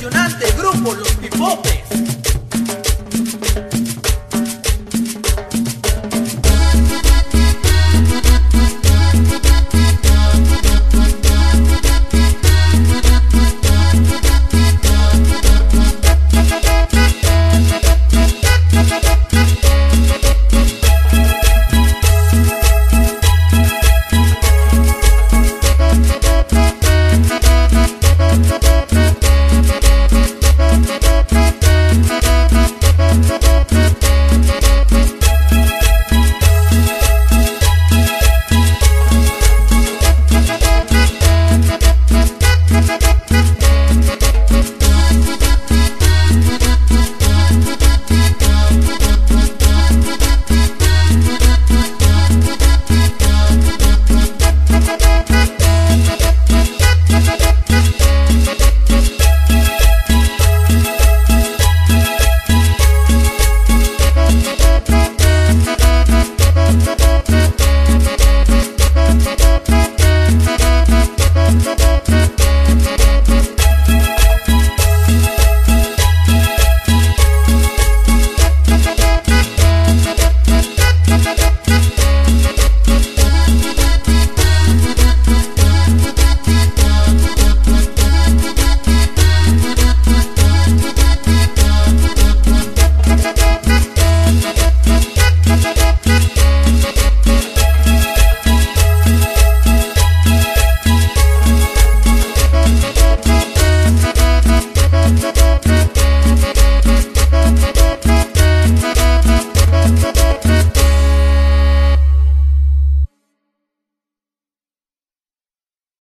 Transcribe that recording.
impresionante grupo Los Pipopes.